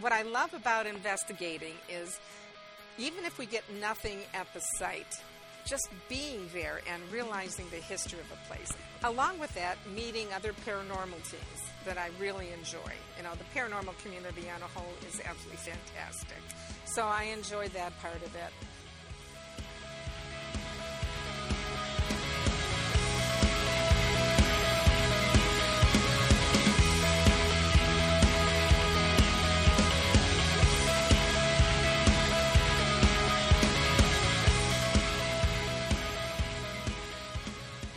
what I love about investigating is even if we get nothing at the site, just being there and realizing the history of a place. Along with that, meeting other paranormal teams that I really enjoy. You know, the paranormal community on a whole is absolutely fantastic. So I enjoy that part of it.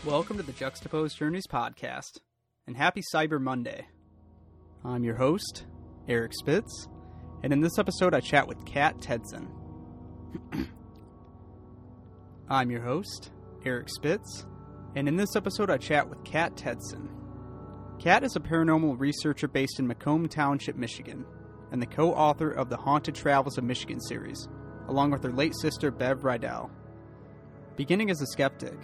Welcome to the Juxtaposed Journeys podcast, and happy Cyber Monday. I'm your host, Eric Spitz, and in this episode I chat with Kat Tedsen. I'm your host, Eric Spitz, and in this episode I chat with Kat Tedsen. Kat is a paranormal researcher based in Macomb Township, Michigan, and the co author of the Haunted Travels of Michigan series, along with her late sister Bev Rydell. Beginning as a skeptic,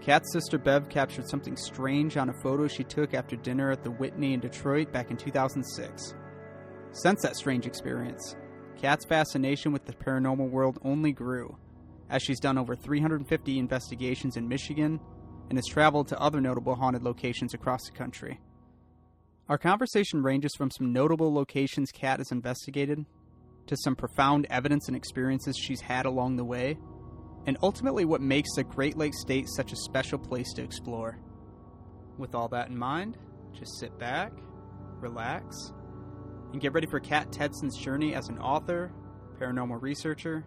Kat's sister Bev captured something strange on a photo she took after dinner at the Whitney in Detroit back in 2006. Since that strange experience, Kat's fascination with the paranormal world only grew, as she's done over 350 investigations in Michigan and has traveled to other notable haunted locations across the country. Our conversation ranges from some notable locations Kat has investigated to some profound evidence and experiences she's had along the way and ultimately what makes the Great Lakes State such a special place to explore. With all that in mind, just sit back, relax, and get ready for Kat Tedsen's journey as an author, paranormal researcher,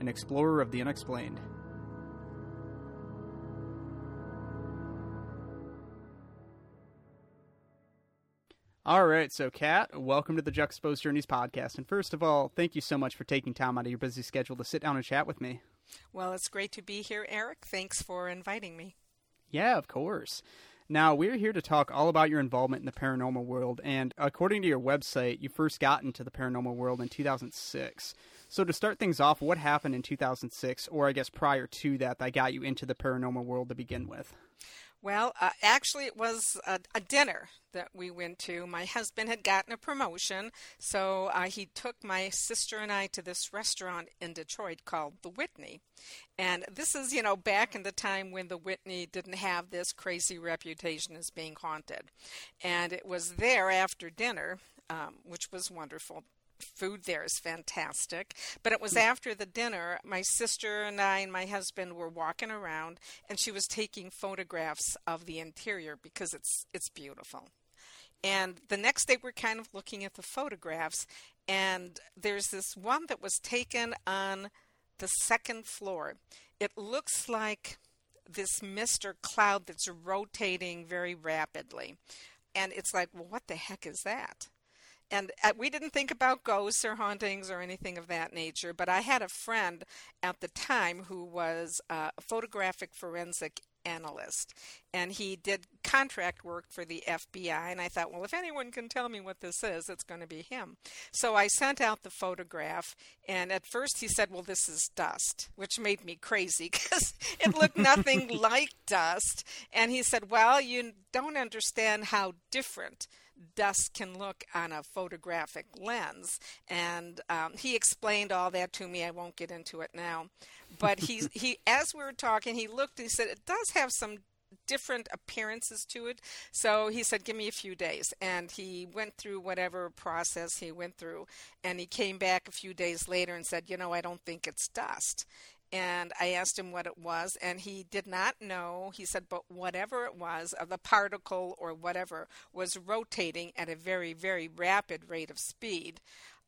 and explorer of the unexplained. All right, so Kat, welcome to the Juxtaposed Journeys podcast. And first of all, thank you so much for taking time out of your busy schedule to sit down and chat with me. Well, it's great to be here, Eric. Thanks for inviting me. Yeah, of course. Now, we're here to talk all about your involvement in the paranormal world, and according to your website, you first got into the paranormal world in 2006. So, to start things off, what happened in 2006, or I guess prior to that, that got you into the paranormal world to begin with? Well, uh, actually, it was a, a, dinner that we went to. My husband had gotten a promotion, so uh, he took my sister and I to this restaurant in Detroit called the Whitney. And this is, you know, back in the time when the Whitney didn't have this crazy reputation as being haunted. And it was there after dinner, um, which was wonderful food there is fantastic. But it was hmm. after the dinner, my sister and I and my husband were walking around, and she was taking photographs of the interior because it's it's beautiful. And the next day, we're kind of looking at the photographs, and there's this one that was taken on the second floor. It looks like this mist or cloud that's rotating very rapidly. And it's like, well, what the heck is that? And uh, we didn't think about ghosts or hauntings or anything of that nature. But I had a friend at the time who was a photographic forensic analyst, and he did contract work for the FBI. And I thought, well, if anyone can tell me what this is, it's going to be him. So I sent out the photograph, and at first he said, well, this is dust, which made me crazy because it looked nothing like dust. And he said, well, you don't understand how different dust can look on a photographic lens. And um, he explained all that to me. I won't get into it now. But he, he, as we were talking, he looked and he said, it does have some different appearances to it. So he said, Give me a few days. And he went through whatever process he went through. And he came back a few days later and said, You know, I don't think it's dust and I asked him what it was, and he did not know. He said, but whatever it was, of the particle or whatever, was rotating at a very, very rapid rate of speed.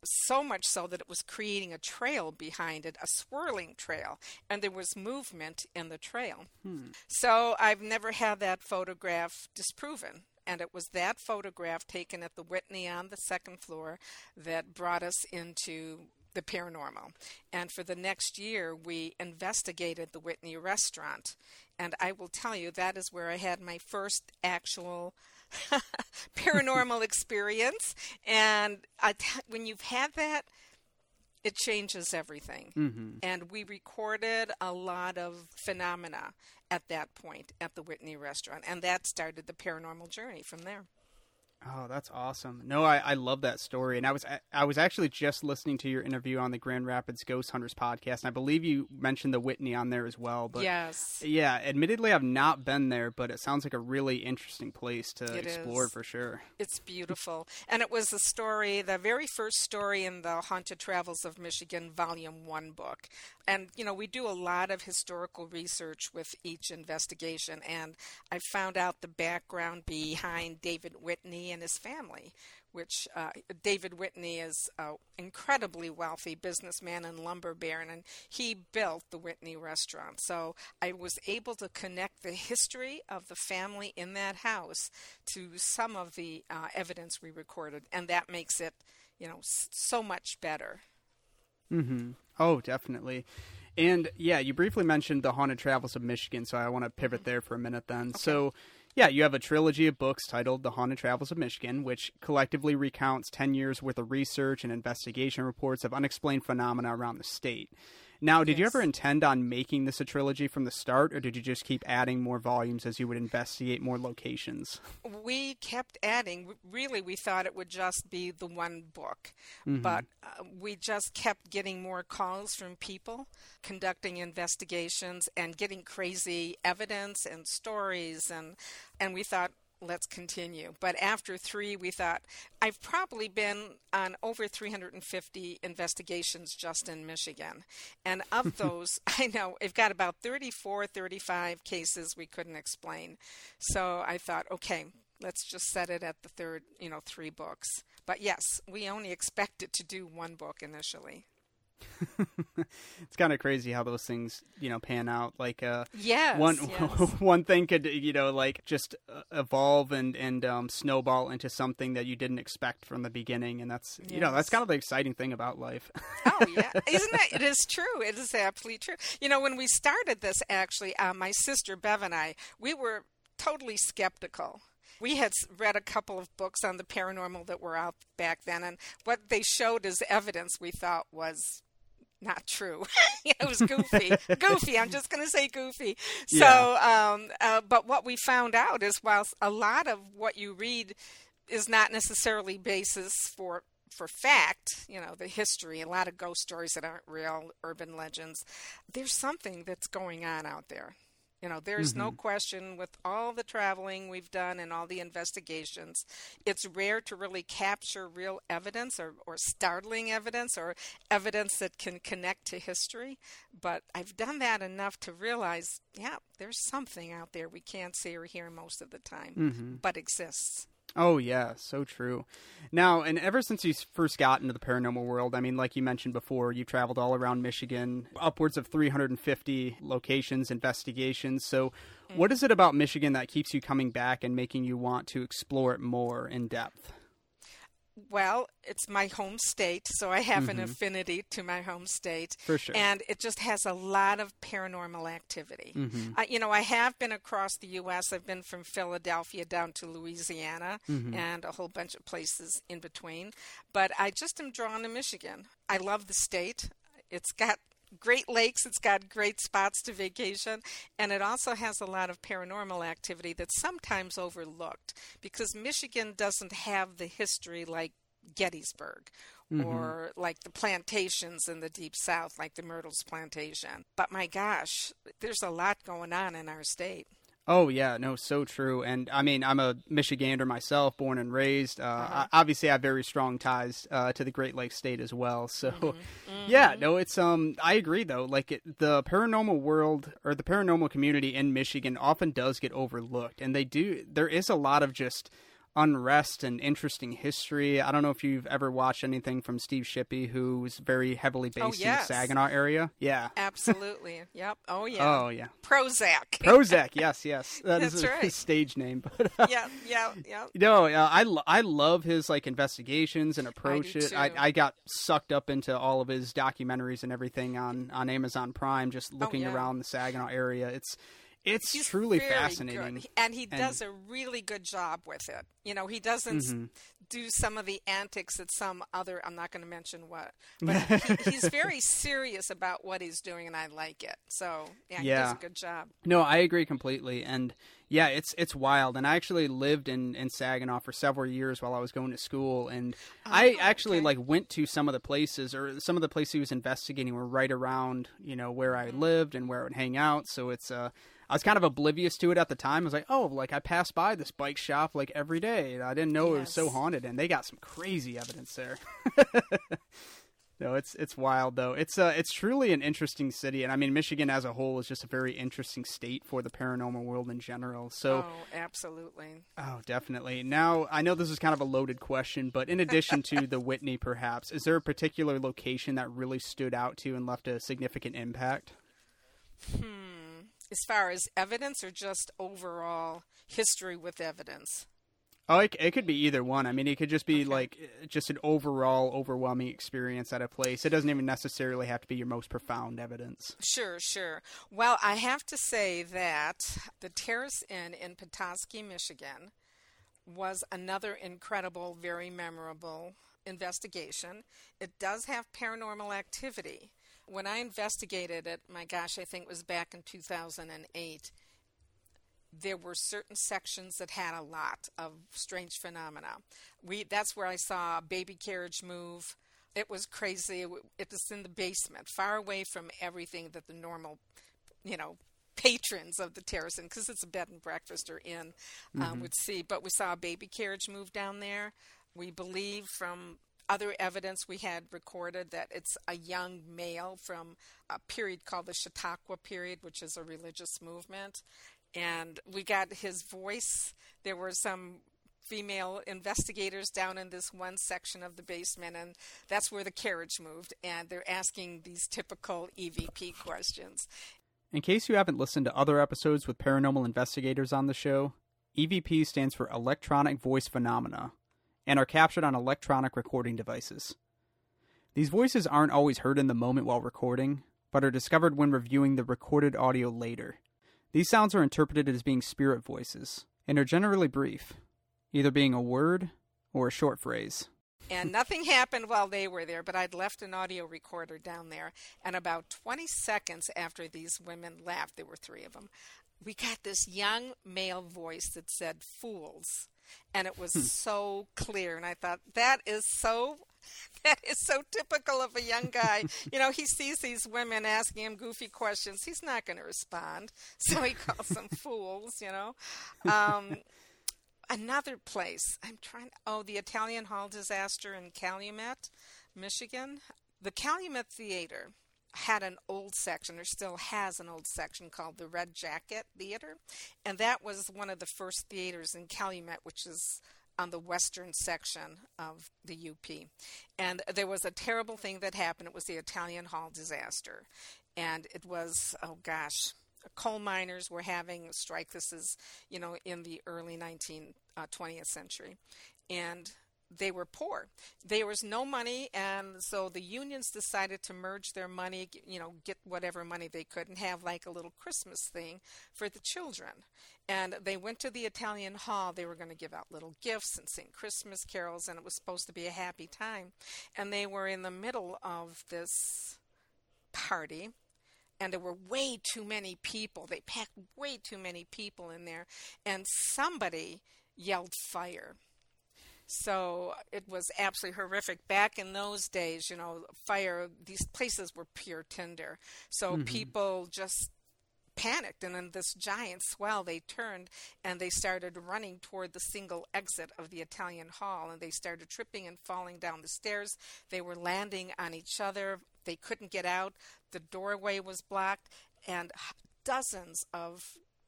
So much so that it was creating a trail behind it, a swirling trail, and there was movement in the trail. Hmm. So I've never had that photograph disproven and it was that photograph taken at the Whitney on the second floor that brought us into the paranormal. And for the next year, we investigated the Whitney restaurant. And I will tell you, that is where I had my first actual paranormal experience. And when you've had that, it changes everything. Mm-hmm. And we recorded a lot of phenomena at that point at the Whitney restaurant. And that started the paranormal journey from there. Oh, that's awesome. No, I, I love that story. And I was I was actually just listening to your interview on the Grand Rapids Ghost Hunters podcast. And I believe you mentioned the Whitney on there as well. But yes. Yeah, admittedly I've not been there, but it sounds like a really interesting place to It explore is. for sure. It's beautiful. And it was the story, the very first story in the Haunted Travels of Michigan Volume 1 book. And, you know, we do a lot of historical research with each investigation. And I found out the background behind David Whitney and his family, which uh, David Whitney is an incredibly wealthy businessman and lumber baron, and he built the Whitney restaurant. So I was able to connect the history of the family in that house to some of the uh, evidence we recorded, and that makes it, you know, so much better. Mm-hmm. Oh, definitely. And yeah, you briefly mentioned the Haunted Travels of Michigan, so I want to pivot there for a minute then. So, yeah, you have a trilogy of books titled The Haunted Travels of Michigan, which collectively recounts 10 years worth of research and investigation reports of unexplained phenomena around the state. Now, did you ever intend on making this a trilogy from the start, or did you just keep adding more volumes as you would investigate more locations? we kept adding. Really, we thought it would just be the one book, but uh, we just kept getting more calls from people conducting investigations and getting crazy evidence and stories, and and we thought. Let's continue. But after three, we thought I've probably been on over 350 investigations just in Michigan. And of those, I know I've got about 34, 35 cases we couldn't explain. So I thought, okay, let's just set it at the third, you know, three books. But yes, we only expected to do one book initially. It's kind of crazy how those things, you know, pan out. Like, uh, Yes. one yes. one thing could you know like just uh, evolve and and um, snowball into something that you didn't expect from the beginning and that's you know that's kind of the exciting thing about life oh yeah isn't it it is true it is absolutely true you know when we started this actually uh, my sister bev and i we were totally skeptical we had read a couple of books on the paranormal that were out back then and what they showed as evidence we thought was not true. it was goofy. goofy. I'm just going to say goofy. So, um, uh, but what we found out is while a lot of what you read is not necessarily basis for for fact, you know, the history, a lot of ghost stories that aren't real, urban legends, there's something that's going on out there. You know, there's no mm-hmm. question with all the traveling we've done and all the investigations, it's rare to really capture real evidence or, or startling evidence or evidence that can connect to history. But I've done that enough to realize, yeah, there's something out there we can't see or hear most of the time, mm-hmm. but exists. Oh yeah so true. Now and ever since you first got into the paranormal world i mean like you mentioned before you've traveled all around michigan upwards of 350 locations investigations. So what is it about michigan that keeps you coming back and making you want to explore it more in depth Well, it's my home state, so I have an affinity to my home state. For sure. And it just has a lot of paranormal activity. Mm-hmm. Uh, you know, I have been across the U.S., I've been from Philadelphia down to Louisiana Mm-hmm. and a whole bunch of places in between. But I just am drawn to Michigan. I love the state. It's got Great Lakes, it's got great spots to vacation, and it also has a lot of paranormal activity that's sometimes overlooked because Michigan doesn't have the history like Gettysburg mm-hmm. or like the plantations in the deep south, like the Myrtles plantation. But my gosh, there's a lot going on in our state. Oh yeah, no, so true. And I mean, I'm a Michigander myself, born and raised. Uh, I, obviously, I have very strong ties uh, to the Great Lakes state as well. So, yeah, no, it's um, I agree though. Like it, the paranormal world or the paranormal community in Michigan often does get overlooked, and they do. There is a lot of just unrest and interesting history. I don't know if you've ever watched anything from Steve Shippey, who's very heavily based Oh, in the. Saginaw area. Yeah. Absolutely. yep. Oh yeah. Oh yeah. Prozac. Prozac, yes, yes. That is That's a- right. his stage name. But uh, yeah, yeah, yeah. no, uh, I, lo- I love his like investigations and approach. do it. I. I got sucked up into all of his documentaries and everything on, on Amazon Prime, just looking Oh, yeah. around the Saginaw area. It's It's He's truly fascinating. good. and he And- does a really good job with it. You know, he doesn't Mhm. do some of the antics that some other. I'm not going to mention what, but he, he's very serious about what he's doing, and I like it. So yeah, he does a good job. No, I agree completely, and yeah, it's it's wild. And I actually lived in in Saginaw for several years while I was going to school, and I Oh, actually okay. like went to some of the places or some of the places he was investigating were right around you know where I Mm-hmm. lived and where I would hang out. So it's uh. I was kind of oblivious to it at the time. I was like, "Oh, like I pass by this bike shop like every day. and I didn't know it was so haunted." And they got some crazy evidence there. No, it's it's wild though. It's uh it's truly an interesting city, and I mean Michigan as a whole is just a very interesting state for the paranormal world in general. So, oh, absolutely. oh, definitely. Now I know this is kind of a loaded question, but in addition to the Whitney, perhaps is there a particular location that really stood out to you and left a significant impact? As far as evidence, or just overall history with evidence. Oh, it, it could be either one. I mean, it could just be like uh, just an overall overwhelming experience at a place. It doesn't even necessarily have to be your most profound evidence. Sure, sure. Well, I have to say that the Terrace Inn in Petoskey, Michigan, was another incredible, very memorable investigation. It does have paranormal activity. When I investigated it, my gosh, I think it was back in 2008, there were certain sections that had a lot of strange phenomena. We that's where I saw a baby carriage move. It was crazy. It was in the basement, far away from everything that the normal, you know, patrons of the terrace, because it's a bed and breakfast or inn, um, would see. But we saw a baby carriage move down there. We believe from other evidence we had recorded that it's a young male from a period called the Chautauqua period, which is a religious movement. And we got his voice. There were some female investigators down in this one section of the basement, and that's where the carriage moved. And they're asking these typical EVP questions. In case you haven't listened to other episodes with paranormal investigators on the show, EVP stands for Electronic Voice Phenomena and are captured on electronic recording devices. These voices aren't always heard in the moment while recording, but are discovered when reviewing the recorded audio later. These sounds are interpreted as being spirit voices and are generally brief, either being a word or a short phrase. and nothing happened while they were there, but I'd left an audio recorder down there. And about 20 seconds after these women left, there were three of them, we got this young male voice that said, Fools. And it was so clear. And I thought, that is so. That is so typical of a young guy. You know, he sees these women asking him goofy questions. He's not going to respond. So he calls them fools, you know. Um, another place. I'm trying. Oh, the Italian Hall disaster in Calumet, Michigan. The Calumet Theater had an old section, or still has an old section called the Red Jacket Theater, and that was one of the first theaters in Calumet, which is on the western section of the UP. And there was a terrible thing that happened. It was the Italian Hall disaster, and it was oh gosh, coal miners were having a strike. This is, you know, in the early 19th, uh, 20th century. And they were poor. There was no money, and so the unions decided to merge their money, you know, get whatever money they could, and have like a little Christmas thing for the children. And they went to the Italian Hall. They were going to give out little gifts and sing Christmas carols, and it was supposed to be a happy time. And they were in the middle of this party, and there were way too many people. They packed way too many people in there, and somebody yelled fire. So it was absolutely horrific. Back in those days, you know, fire, these places were pure tinder. So mm-hmm. people just panicked and in this giant swell they turned and they started running toward the single exit of the Italian hall and they started tripping and falling down the stairs they were landing on each other they couldn't get out the doorway was blocked and dozens of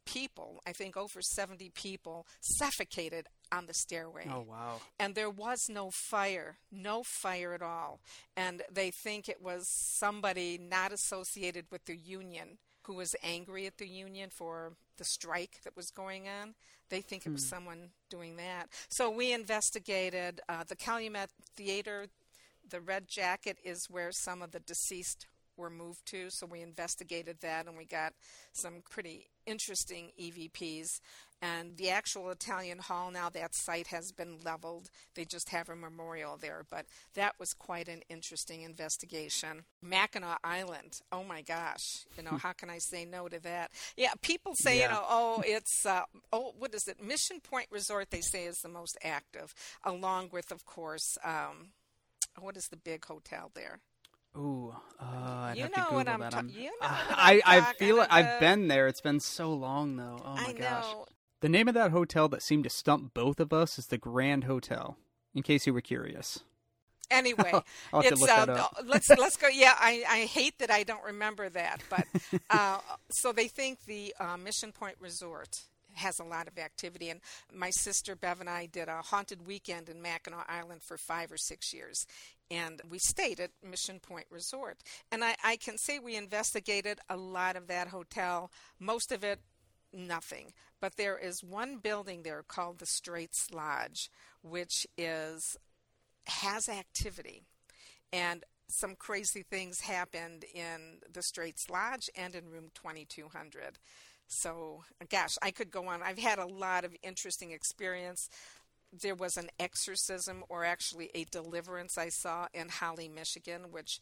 people i think over 70 people suffocated on the stairway Oh wow. and there was no fire, no fire at all. And they think it was somebody not associated with the union who was angry at the union for the strike that was going on. They think it was someone doing that. So we investigated uh, the Calumet Theater. The Red Jacket is where some of the deceased were moved to. So we investigated that and we got some pretty interesting EVPs. And the actual Italian Hall, now that site has been leveled. They just have a memorial there. But that was quite an interesting investigation. Mackinac Island, oh my gosh. You know, how can I say no to that? Yeah, people say, yeah. you know, oh, it's, uh, oh, what is it? Mission Point Resort, they say, is the most active, along with, of course, um, what is the big hotel there? Ooh, uh, I'd you have know to Google what I'm that. ta- you know I, I'm I feel it. I've been there. It's been so long though. Oh my I gosh. know. The name of that hotel that seemed to stump both of us is the Grand Hotel. In case you were curious. Anyway, I'll have to it's uh, let's let's go. Yeah, I, I hate that I don't remember that, but uh, so they think the uh, Mission Point Resort has a lot of activity. And my sister Bev and I did a haunted weekend in Mackinac Island for five or six years. And we stayed at Mission Point Resort. And I, I can say we investigated a lot of that hotel, most of it nothing. But there is one building there called the Straits Lodge, which is has activity. And some crazy things happened in the Straits Lodge and in room 2200. So, gosh, I could go on. I've had a lot of interesting experience. There was an exorcism or actually a deliverance I saw in Holly, Michigan, which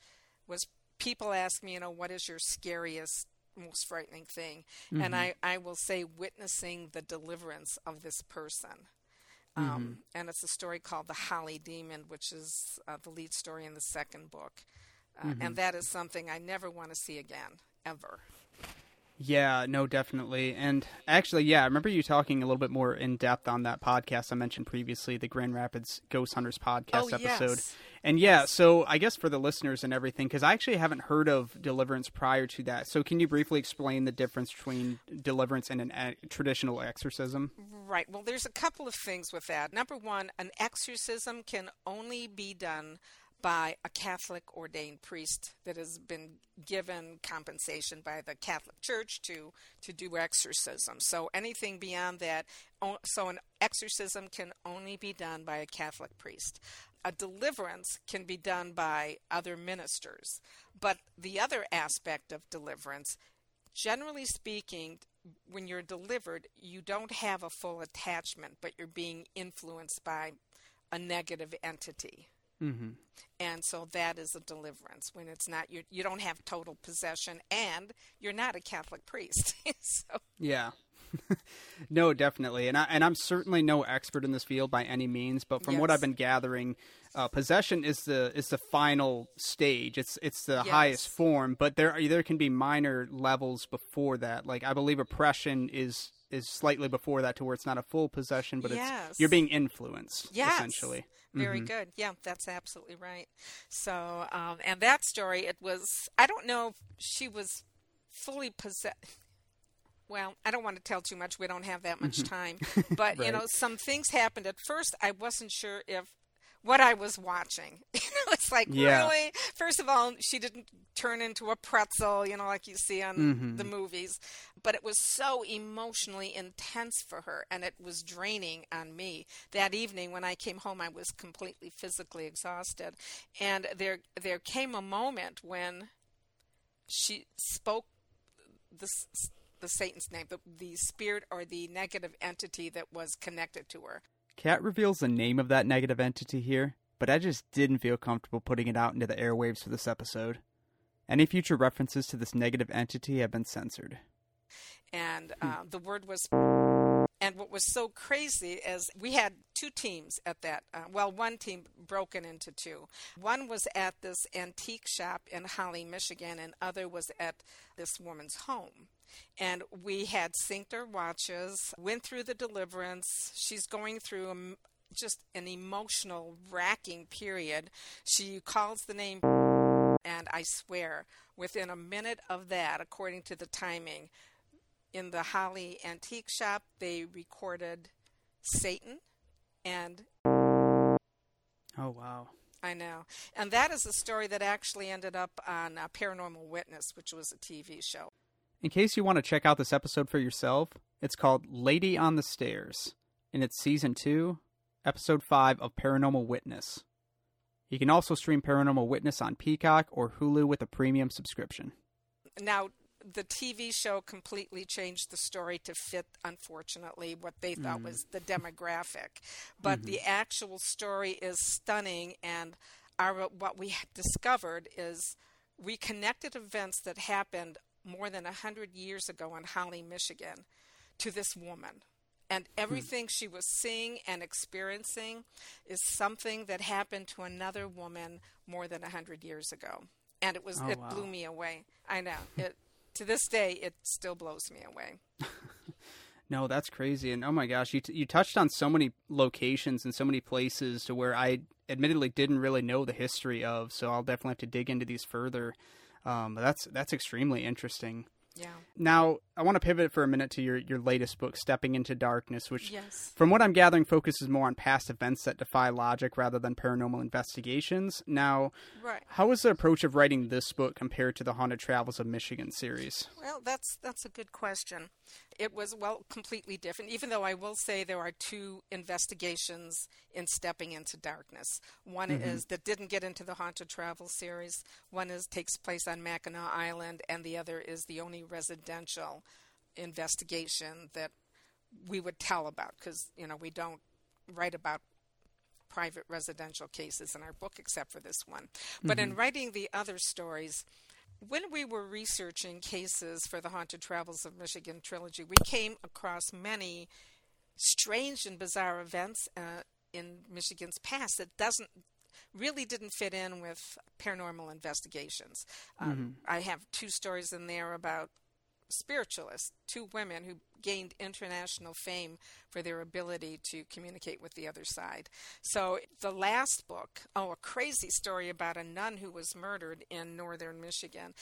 was people ask me, you know, what is your scariest, most frightening thing? Mm-hmm. And I, I will say, witnessing the deliverance of this person. Um, Mm-hmm. and it's a story called The Holly Demon, which is uh, the lead story in the second book. Uh, Mm-hmm. And that is something I never want to see again, ever. Yeah, no, definitely. And actually, yeah, I remember you talking a little bit more in depth on that podcast I mentioned previously, the Grand Rapids Ghost Hunters podcast Oh, episode. yes. And yeah, so I guess for the listeners and everything, because I actually haven't heard of Deliverance prior to that. So can you briefly explain the difference between Deliverance and a traditional exorcism? Right. Well, there's a couple of things with that. Number one, an exorcism can only be done by a Catholic ordained priest that has been given compensation by the Catholic Church to to do exorcism. So anything beyond that, so an exorcism can only be done by a Catholic priest. A deliverance can be done by other ministers. But the other aspect of deliverance, generally speaking, when you're delivered, you don't have a full attachment, but you're being influenced by a negative entity. Mm-hmm. And so that is a deliverance when it's not you. You don't have total possession, and you're not a Catholic priest. so Yeah. no, definitely, and I and I'm certainly no expert in this field by any means, but from what I've been gathering, uh, possession is the is the final stage. It's it's the Yes. highest form, but there are, there can be minor levels before that. Like I believe oppression is is slightly before that, to where it's not a full possession, but Yes. it's you're being influenced Yes. essentially. Very Mhm. good. Yeah, that's absolutely right. So, um, and that story, it was, I don't know if she was fully possessed. Well, I don't want to tell too much. We don't have that much time. But, you know, some things happened. At first, I wasn't sure if what I was watching. Know, it's like, Yeah. really? First of all, she didn't turn into a pretzel, you know, like you see on Mhm. the movies. But it was so emotionally intense for her, and it was draining on me. That evening, when I came home, I was completely physically exhausted. And there, there came a moment when she spoke the the Satan's name, the, the spirit or the negative entity that was connected to her. Kat reveals the name of that negative entity here, but I just didn't feel comfortable putting it out into the airwaves for this episode. Any future references to this negative entity have been censored. and uh, the word was and what was so crazy is we had two teams at that uh, well one team broken into two one was at this antique shop in holly michigan and other was at this woman's home and we had synced our watches went through the deliverance she's going through a, just an emotional racking period she calls the name and i swear within a minute of that according to the timing in the Holly Antique Shop, they recorded Satan, and Oh, wow. I know, and that is a story that actually ended up on uh, Paranormal Witness, which was a TV show. In case you want to check out this episode for yourself, it's called Lady on the Stairs, and it's season 2, episode 5 of Paranormal Witness. You can also stream Paranormal Witness on Peacock or Hulu with a premium subscription. Now, the TV show completely changed the story to fit, unfortunately, what they thought mm. was the demographic. But mm-hmm. the actual story is stunning, and our what we discovered is we connected events that happened more than a hundred years ago in Holly, Michigan, to this woman. And hmm. everything hmm. she was seeing and experiencing is something that happened to another woman more than a hundred years ago. And it was oh, it wow. blew me away. I know. It to this day it still blows me away. no, that's crazy. And oh my gosh, you t- you touched on so many locations and so many places to where I admittedly didn't really know the history of, so I'll definitely have to dig into these further. Um, that's that's extremely interesting. Yeah. Now, I want to pivot for a minute to your, your latest book, Stepping into Darkness, which, yes. from what I'm gathering, focuses more on past events that defy logic rather than paranormal investigations. Now, right. how is the approach of writing this book compared to the Haunted Travels of Michigan series? Well, that's that's a good question. It was well completely different. Even though I will say there are two investigations in Stepping into Darkness. One mm-hmm. is that didn't get into the Haunted Travel series. One is takes place on Mackinac Island, and the other is the only residential investigation that we would tell about because you know we don't write about private residential cases in our book except for this one. But mm-hmm. in writing the other stories, when we were researching cases for the Haunted Travels of Michigan trilogy, we came across many strange and bizarre events uh, in Michigan's past that doesn't really didn't fit in with paranormal investigations. Um, mm-hmm. I have two stories in there about spiritualists, two women who gained international fame for their ability to communicate with the other side. So, the last book, oh, a crazy story about a nun who was murdered in northern Michigan.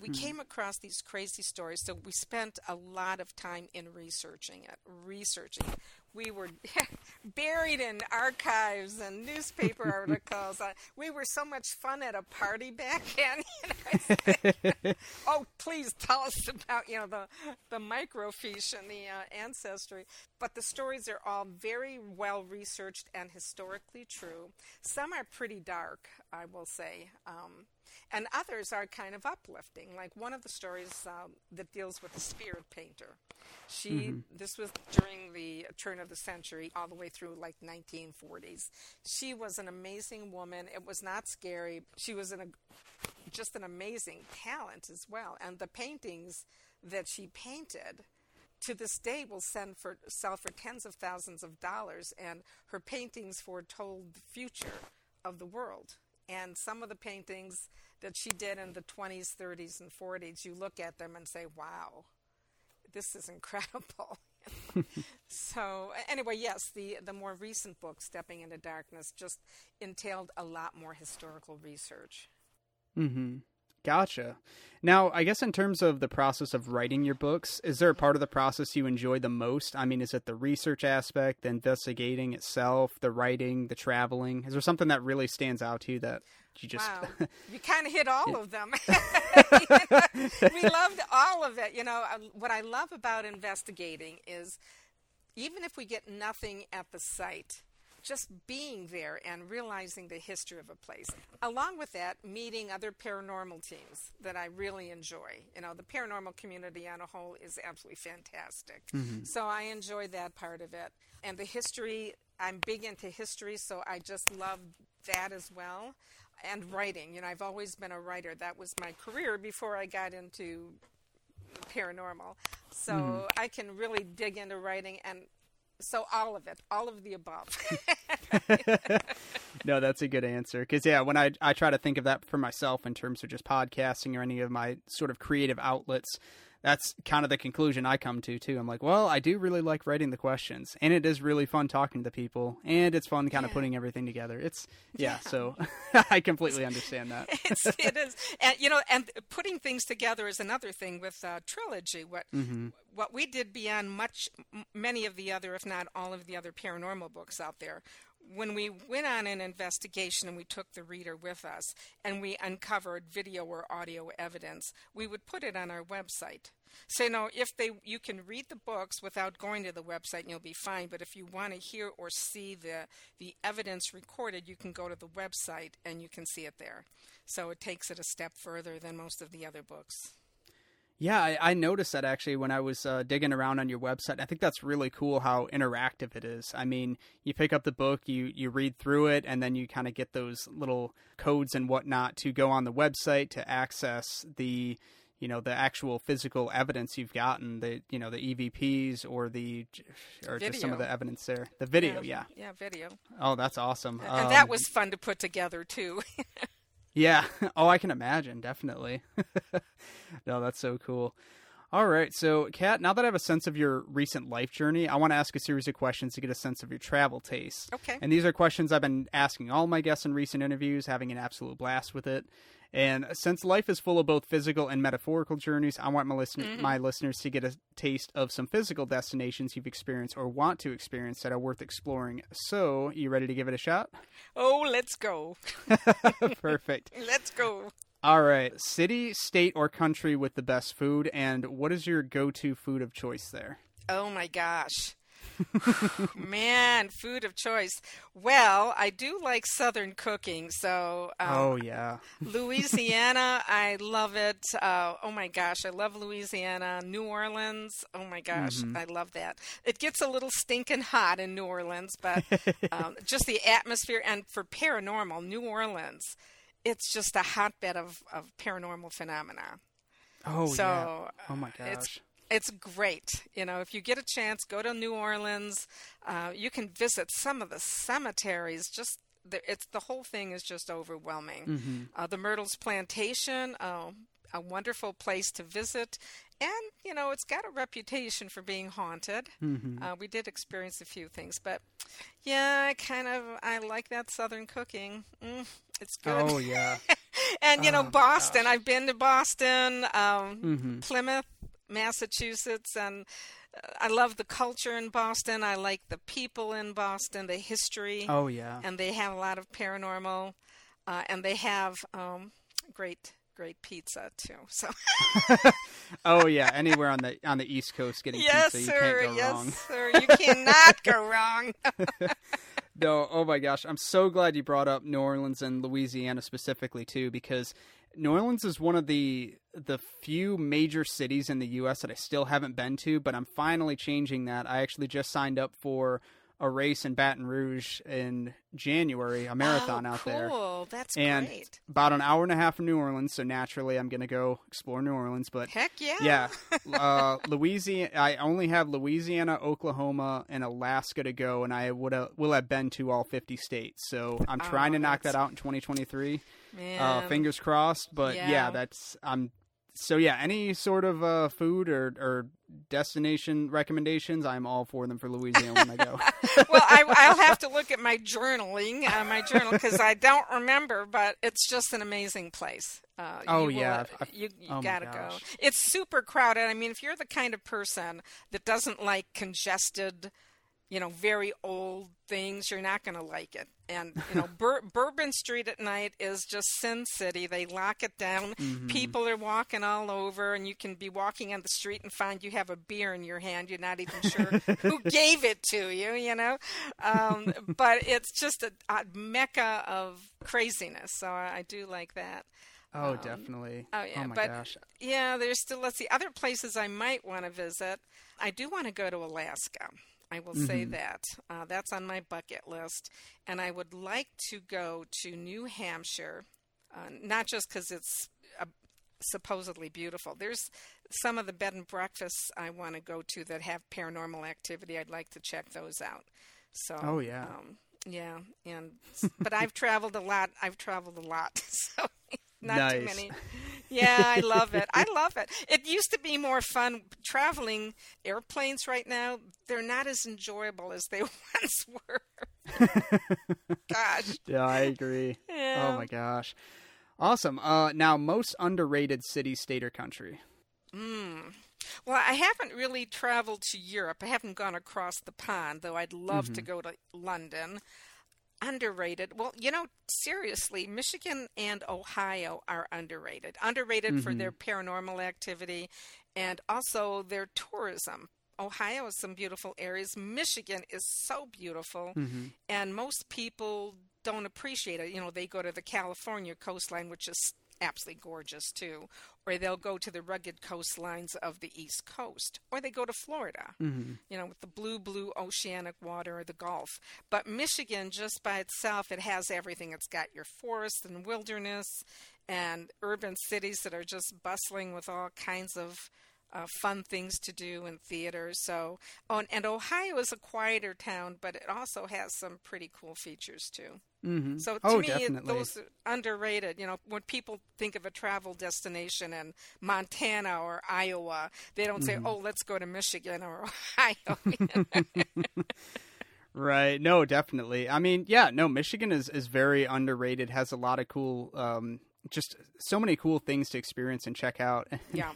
We hmm. came across these crazy stories, so we spent a lot of time in researching it, researching we were buried in archives and newspaper articles. Uh, we were so much fun at a party back then. You know? oh, please tell us about you know the the microfiche and the uh, ancestry. But the stories are all very well researched and historically true. Some are pretty dark, I will say. Um, and others are kind of uplifting. Like one of the stories um, that deals with a spirit painter. She mm-hmm. this was during the turn of the century, all the way through like 1940s. She was an amazing woman. It was not scary. She was an, a, just an amazing talent as well. And the paintings that she painted to this day will send for sell for tens of thousands of dollars and her paintings foretold the future of the world and some of the paintings that she did in the 20s, 30s, and 40s, you look at them and say, wow, this is incredible. so anyway, yes, the the more recent book, Stepping into Darkness, just entailed a lot more historical research. Mm-hmm. Gotcha. Now, I guess in terms of the process of writing your books, is there a part of the process you enjoy the most? I mean, is it the research aspect, the investigating itself, the writing, the traveling? Is there something that really stands out to you that you just wow. you kind of hit all yeah. of them. we loved all of it. You know, what I love about investigating is even if we get nothing at the site, just being there and realizing the history of a place. Along with that, meeting other paranormal teams that I really enjoy. You know, the paranormal community on a whole is absolutely fantastic. Mm-hmm. So I enjoy that part of it. And the history, I'm big into history, so I just love that as well. And writing. You know, I've always been a writer. That was my career before I got into paranormal. So mm-hmm. I can really dig into writing and so all of it, all of the above. no, that's a good answer. Because yeah, when I I try to think of that for myself in terms of just podcasting or any of my sort of creative outlets, that's kind of the conclusion I come to too. I'm like, well, I do really like writing the questions, and it is really fun talking to the people, and it's fun kind yeah. of putting everything together. It's yeah, yeah. so I completely understand that. it's, it is, and you know, and putting things together is another thing with uh, trilogy. What mm-hmm. what we did beyond much, many of the other, if not all of the other paranormal books out there, when we went on an investigation and we took the reader with us and we uncovered video or audio evidence, we would put it on our website. So you know, if they you can read the books without going to the website and you'll be fine, but if you want to hear or see the the evidence recorded, you can go to the website and you can see it there. So it takes it a step further than most of the other books. Yeah, I, I noticed that actually when I was uh, digging around on your website. I think that's really cool how interactive it is. I mean, you pick up the book, you you read through it, and then you kind of get those little codes and whatnot to go on the website to access the you know the actual physical evidence you've gotten the you know the EVPs or the or video. just some of the evidence there the video yeah yeah, yeah video oh that's awesome and um, that was fun to put together too yeah. Oh I can imagine. Definitely. No that's so cool. All right. So Kat now that I have a sense of your recent life journey I want to ask a series of questions to get a sense of your travel tastes okay. And these are questions I've been asking all my guests in recent interviews having an absolute blast with it and since life is full of both physical and metaphorical journeys, I want my listener, Mhm. my listeners to get a taste of some physical destinations you've experienced or want to experience that are worth exploring. So, you ready to give it a shot? oh let's go Perfect. let's go All right, city, state, or country with the best food, and what is your go-to food of choice there? Oh my gosh. Man, food of choice. Well, I do like Southern cooking, so um, oh yeah, Louisiana, I love it. Uh, oh my gosh, I love Louisiana. New Orleans, oh my gosh, Mhm. I love that. It gets a little stinking hot in New Orleans, but um, just the atmosphere and for paranormal, New Orleans, it's just a hotbed of, of paranormal phenomena. oh so yeah. Oh my gosh. it's great. You know, if you get a chance, go to New Orleans. Uh, you can visit some of the cemeteries. Just the, it's the whole thing is just overwhelming. hmm Uh, the Myrtles Plantation, uh, a wonderful place to visit, and you know it's got a reputation for being haunted. hmm Uh, we did experience a few things, but yeah, I kind of I like that Southern cooking. Mm, it's good. Oh yeah. and you know, Oh, Boston. gosh. I've been to Boston. Um, hmm Plymouth, Massachusetts, and uh, I love the culture in Boston. I like the people in Boston, the history, Oh yeah. and they have a lot of paranormal, uh, and they have um, great, great pizza too. So Oh yeah. Anywhere on the on the East Coast getting yes, pizza, you sir, can't go yes, wrong. sir, you cannot go wrong. No, oh my gosh, I'm so glad you brought up New Orleans and Louisiana specifically too, because New Orleans is one of the the few major cities in the U.S. that I still haven't been to, but I'm finally changing that. I actually just signed up for a race in Baton Rouge in January, a marathon oh, out cool. there, That's And- great. about an hour and a half from New Orleans. So naturally, I'm gonna go explore New Orleans, but Heck yeah. yeah, uh, Louisiana. I only have Louisiana, Oklahoma, and Alaska to go, and I would will have been to all fifty states. So I'm Oh, trying to knock that's- that out in 2023. Uh, fingers crossed. But yeah. Yeah. that's I'm. So yeah, any sort of uh, food or or destination recommendations, I'm all for them for Louisiana when I go. well, I, I'll have to look at my journaling, uh, my journal, because I don't remember, but it's just an amazing place. Uh, Oh, you yeah, I've- you, you oh gotta go. It's super crowded. I mean, if you're the kind of person that doesn't like congested, you know, very old things, you're not going to like it. And you know, Bur- Bourbon Street at night is just Sin City. They lock it down. Mhm. People are walking all over, and you can be walking on the street and find you have a beer in your hand. You're not even sure who gave it to you, you know. Um, but it's just a, a mecca of craziness. So I, I do like that. Oh, Um, definitely. oh, yeah, my but- gosh. Yeah, there's still. Let's see other places I might want to visit. I do want to go to Alaska. I will say Mhm. that uh, that's on my bucket list, and I would like to go to New Hampshire, uh, not just because it's uh, supposedly beautiful. There's some of the bed and breakfasts I want to go to that have paranormal activity. I'd like to check those out. So, Oh, yeah. um, yeah, and but I've traveled a lot. I've traveled a lot, so not too many. Yeah, I love it. I love it. It used to be more fun traveling airplanes right now. They're not as enjoyable as they once were. Gosh. Yeah, I agree. Yeah. Oh my gosh. Awesome. Uh, now, most underrated city, state, or country. Mm. Well, I haven't really traveled to Europe. I haven't gone across the pond, though I'd love to Mhm. go to London. Underrated. Well, you know, seriously, Michigan and Ohio are underrated. Underrated for Mhm. their paranormal activity and also their tourism. Ohio has some beautiful areas. Michigan is so beautiful, Mm-hmm. and most people don't appreciate it. You know, they go to the California coastline, which is absolutely gorgeous too. Or they'll go to the rugged coastlines of the East Coast, or they go to Florida, Mm-hmm. you know, with the blue, blue oceanic water or the Gulf. But Michigan, just by itself, it has everything. It's got your forest and wilderness and urban cities that are just bustling with all kinds of uh, fun things to do and theaters. So, oh, and, and Ohio is a quieter town, but it also has some pretty cool features too. Mm-hmm. So to oh, me, definitely. those are underrated. You know, when people think of a travel destination in Montana or Iowa, they don't say, Mm-hmm. "Oh, let's go to Michigan or Ohio." Right. No, definitely. I mean, yeah, no, Michigan is, is very underrated, has a lot of cool um just so many cool things to experience and check out. yeah,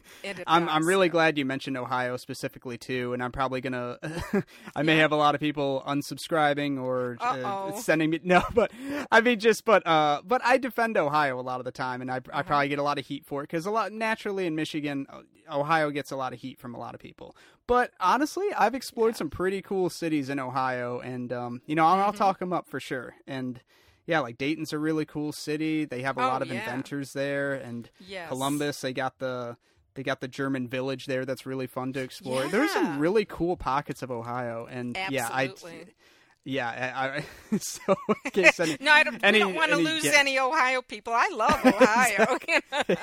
I'm I'm really yeah. glad you mentioned Ohio specifically too, and I'm probably gonna I may Yeah. have a lot of people unsubscribing or uh, sending me no, but I mean just but uh but I defend Ohio a lot of the time, and I Uh-huh. I probably get a lot of heat for it because a lot naturally in Michigan, uh, Ohio gets a lot of heat from a lot of people. But honestly, I've explored Yeah. some pretty cool cities in Ohio, and um you know I'll, I'll Mhm. talk them up for sure, and. Yeah, like Dayton's a really cool city. They have a Oh, lot of yeah. inventors there, and Yes. Columbus. They got the they got the German village there. That's really fun to explore. There's some really cool pockets of Ohio, and Absolutely. yeah, I yeah, I, I so in case any, no, I don't, any- don't want to lose get- any Ohio people. I love Ohio.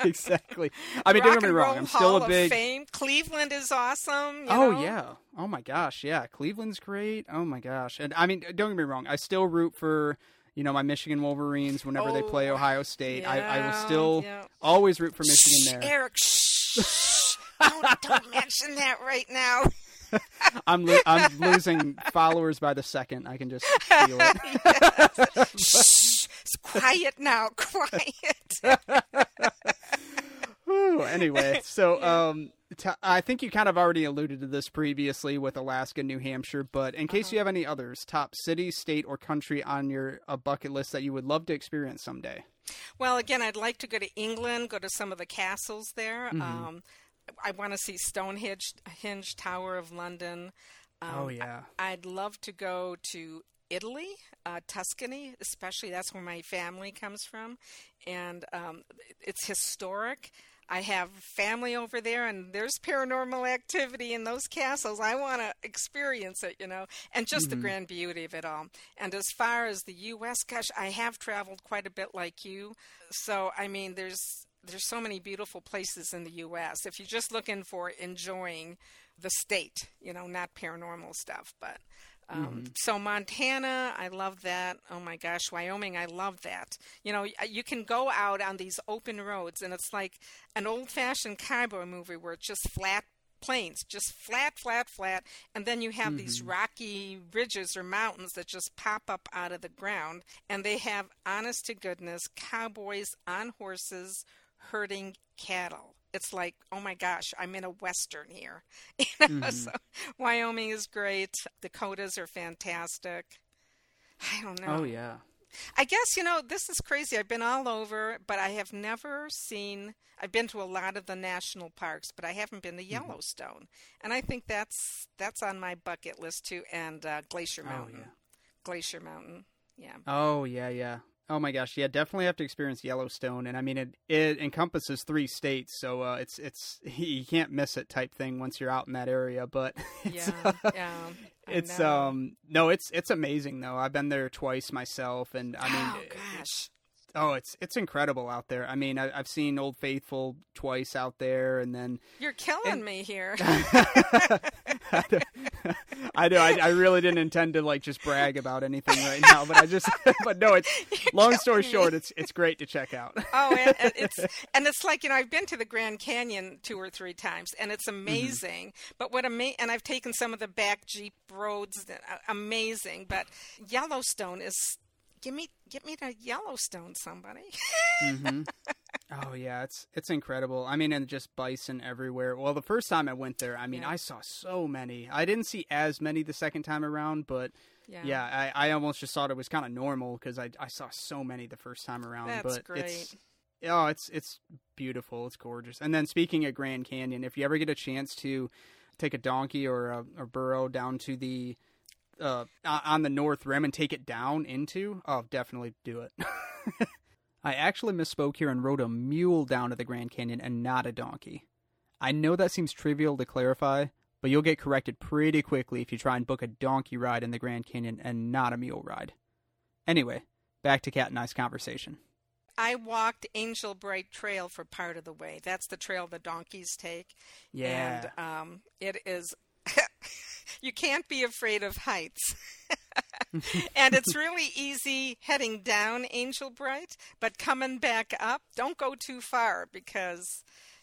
exactly. I mean, Rock don't get me wrong. I'm still a big. Fame. Cleveland is awesome. you Oh know? yeah. Oh my gosh. Yeah. Cleveland's great. Oh my gosh. And I mean, don't get me wrong. I still root for you know my Michigan Wolverines whenever they play Oh, Ohio State. I, I will still yeah. always root for Shh, Michigan there. Eric, shh. don't, don't mention that right now. I'm lo- I'm losing followers by the second. I can just feel it. Shh. It's quiet now. Quiet. Anyway, so um, t- I think you kind of already alluded to this previously with Alaska, New Hampshire, but in case you have any others, top city, state, or country on your uh, bucket list that you would love to experience someday. Well, again, I'd like to go to England, go to some of the castles there. Mm-hmm. Um, I want to see Stonehenge Hinge Tower of London. Um, oh yeah, I'd love to go to Italy, uh, Tuscany, especially that's where my family comes from, and um, it's historic. I have family over there, and there's paranormal activity in those castles. I want to experience it, you know, and just the mm-hmm. grand beauty of it all. And as far as the U.S., gosh, I have traveled quite a bit, like you. So I mean, there's there's so many beautiful places in the U.S. If you're just looking for enjoying the state, you know, not paranormal stuff, but. Um, So Montana, I love that. Oh my gosh, Wyoming, I love that. You know, you can go out on these open roads, and it's like an old-fashioned cowboy movie where it's just flat plains, just flat, flat, flat, and then you have these rocky ridges or mountains that just pop up out of the ground, and they have, honest to goodness, cowboys on horses herding cattle. It's like, oh my gosh, I'm in a western here. You know, so Wyoming is great. Dakotas are fantastic. I don't know. oh yeah. I guess, you know, this is crazy. I've been all over, but I have never seen, I've been to a lot of the national parks, but I haven't been to Mm-hmm. Yellowstone. And I think that's that's on my bucket list too. And uh, Glacier Oh Mountain. yeah. Glacier Mountain. Yeah. Oh yeah, yeah. Oh my gosh, yeah, definitely have to experience Yellowstone, and I mean it. It encompasses three states, so uh, it's it's you can't miss it type thing once you're out in that area. But it's, Yeah. yeah. I it's know. um no, it's it's amazing though. I've been there twice myself, and I mean, oh gosh. Oh, it's it's incredible out there. I mean, I, I've seen Old Faithful twice out there, and then You're killing and- me here. I know I, I really didn't intend to like just brag about anything right now, but I just but no, it's long story me. short, it's it's great to check out. Oh, and, and it's and it's like you know I've been to the Grand Canyon two or three times, and it's Mm-hmm. amazing. But what ama- and I've taken some of the back Jeep roads, that amazing. But Yellowstone is give me get me to Yellowstone, somebody. mm-hmm. Oh yeah, it's it's incredible. I mean, and just bison everywhere. Well, the first time I went there, I mean, Yeah. I saw so many. I didn't see as many the second time around, but yeah, yeah, I, I almost just thought it was kind of normal because I I saw so many the first time around. That's but great. it's oh, it's it's beautiful. It's gorgeous. And then speaking of Grand Canyon, if you ever get a chance to take a donkey or a, a burro down to the uh, on the north rim and take it down into, oh, definitely do it. I actually misspoke here and rode a mule down to the Grand Canyon and not a donkey. I know that seems trivial to clarify, but you'll get corrected pretty quickly if you try and book a donkey ride in the Grand Canyon and not a mule ride. Anyway, back to Kat and I's conversation. I walked Angel Bright Trail for part of the way. That's the trail the donkeys take. Yeah. And um, it is, you can't be afraid of heights. and it's really easy heading down Angel Bright, but coming back up, don't go too far because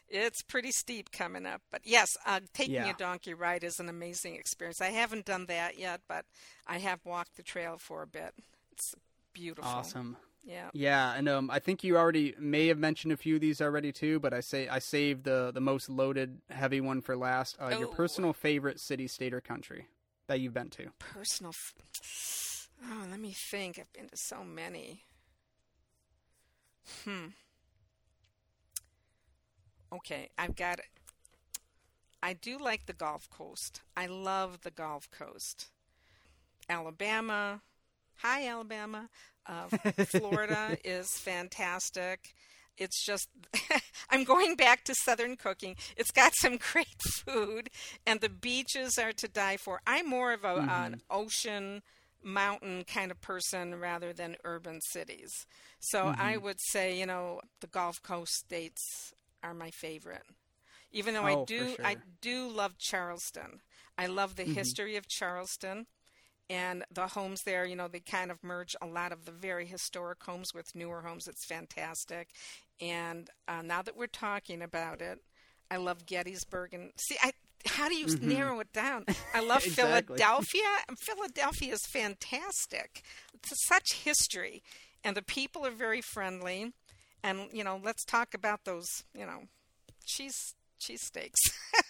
it's pretty steep coming up. But yes, uh, taking Yeah. a donkey ride is an amazing experience. I haven't done that yet, but I have walked the trail for a bit. It's beautiful. Awesome. Yeah. Yeah, and um, I think you already may have mentioned a few of these already too, but I say I saved the the most loaded, heavy one for last. Uh, Your Oh. personal favorite city, state, or country that you've been to? personal. F- oh, let me think. I've been to so many. Hmm. Okay, I've got. I do like the Gulf Coast. I love the Gulf Coast. Alabama. Hi, Alabama. Uh, Florida is fantastic. It's just, I'm going back to Southern cooking. It's got some great food, and the beaches are to die for. I'm more of a, an mm-hmm. ocean, mountain kind of person rather than urban cities. So I mm-hmm. would say, you know, the Gulf Coast states are my favorite. Even though Oh, I do, I do love Charleston. I love the mm-hmm. history of Charleston and the homes there you know they kind of merge a lot of the very historic homes with newer homes. It's fantastic. And uh, now that we're talking about it i love gettysburg and see i how do you narrow it down? I love Mm-hmm. Exactly. philadelphia. Philadelphia is fantastic. It's such history and the people are very friendly. And you know let's talk about those you know cheese cheesesteaks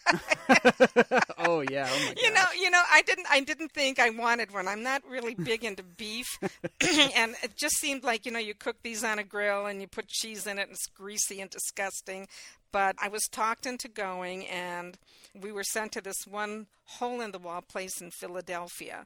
oh yeah, oh my you know, you know, I didn't, I didn't think I wanted one. I'm not really big into beef, and it just seemed like you know, you cook these on a grill and you put cheese in it, and it's greasy and disgusting. But I was talked into going, and we were sent to this one hole in the wall place in Philadelphia.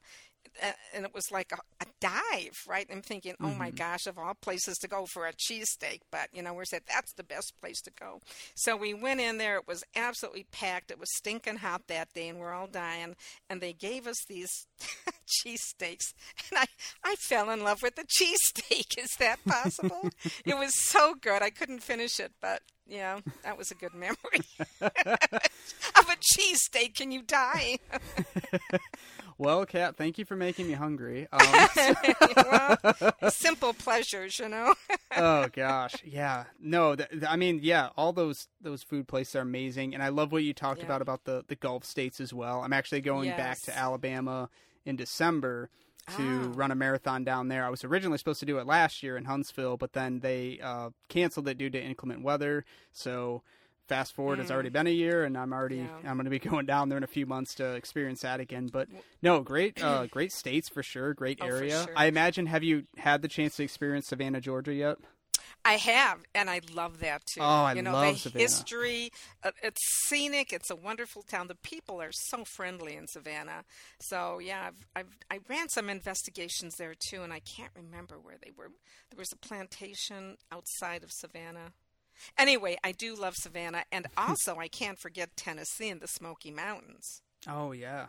And it was like a, a dive, right? I'm thinking, oh my mm-hmm. gosh, of all places to go for a cheesesteak. But, you know, we said that's the best place to go. So we went in there. It was absolutely packed. It was stinking hot that day, and we're all dying. And they gave us these cheesesteaks. And I, I fell in love with the cheesesteak. Is that possible? it was so good. I couldn't finish it, but. Yeah, that was a good memory. of a cheesesteak, can you die? Well, Kat, thank you for making me hungry. Um, well, simple pleasures, you know. oh gosh, yeah. No, th- th- I mean, yeah, all those those food places are amazing, and I love what you talked Yeah. about about the the Gulf states as well. I'm actually going back to Alabama in December to Ah. run a marathon down there. I was originally supposed to do it last year in Huntsville, but then they uh, canceled it due to inclement weather. So fast forward, it's already been a year, and I'm already Mm. Yeah. I'm going to be going down there in a few months to experience that again. But no, great uh, great states for sure, great Oh, area. sure. I imagine have you had the chance to experience Savannah, Georgia yet? I have, and I love that too. Oh, I you know, love the Savannah. history. Uh, it's scenic. It's a wonderful town. The people are so friendly in Savannah. So yeah, I've, I've I ran some investigations there too, and I can't remember where they were. There was a plantation outside of Savannah. Anyway, I do love Savannah, and also I can't forget Tennessee and the Smoky Mountains. Oh yeah.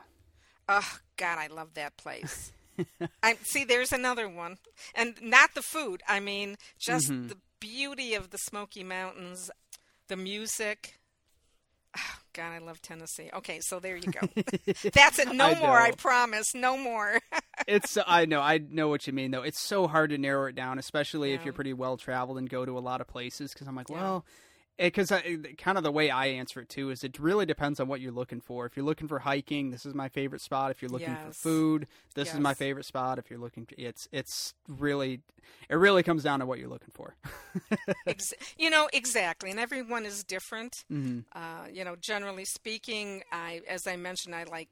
Oh God, I love that place. I see. There's another one, and not the food. I mean, just mm-hmm. the beauty of the Smoky Mountains, the music. Oh, God, I love Tennessee. Okay, so there you go. That's it. No I more. I promise. No more. it's I know I know what you mean though. It's so hard to narrow it down, especially if you're pretty well traveled and go to a lot of places. Because I'm like, Yeah. well, because kind of the way I answer it too is it really depends on what you're looking for. If you're looking for hiking, this is my favorite spot. If you're looking for food, this is my favorite spot. If you're looking, it's it's really it really comes down to what you're looking for. Ex- you know exactly, and everyone is different. Mhm. Uh, you know, generally speaking, I, as I mentioned, I like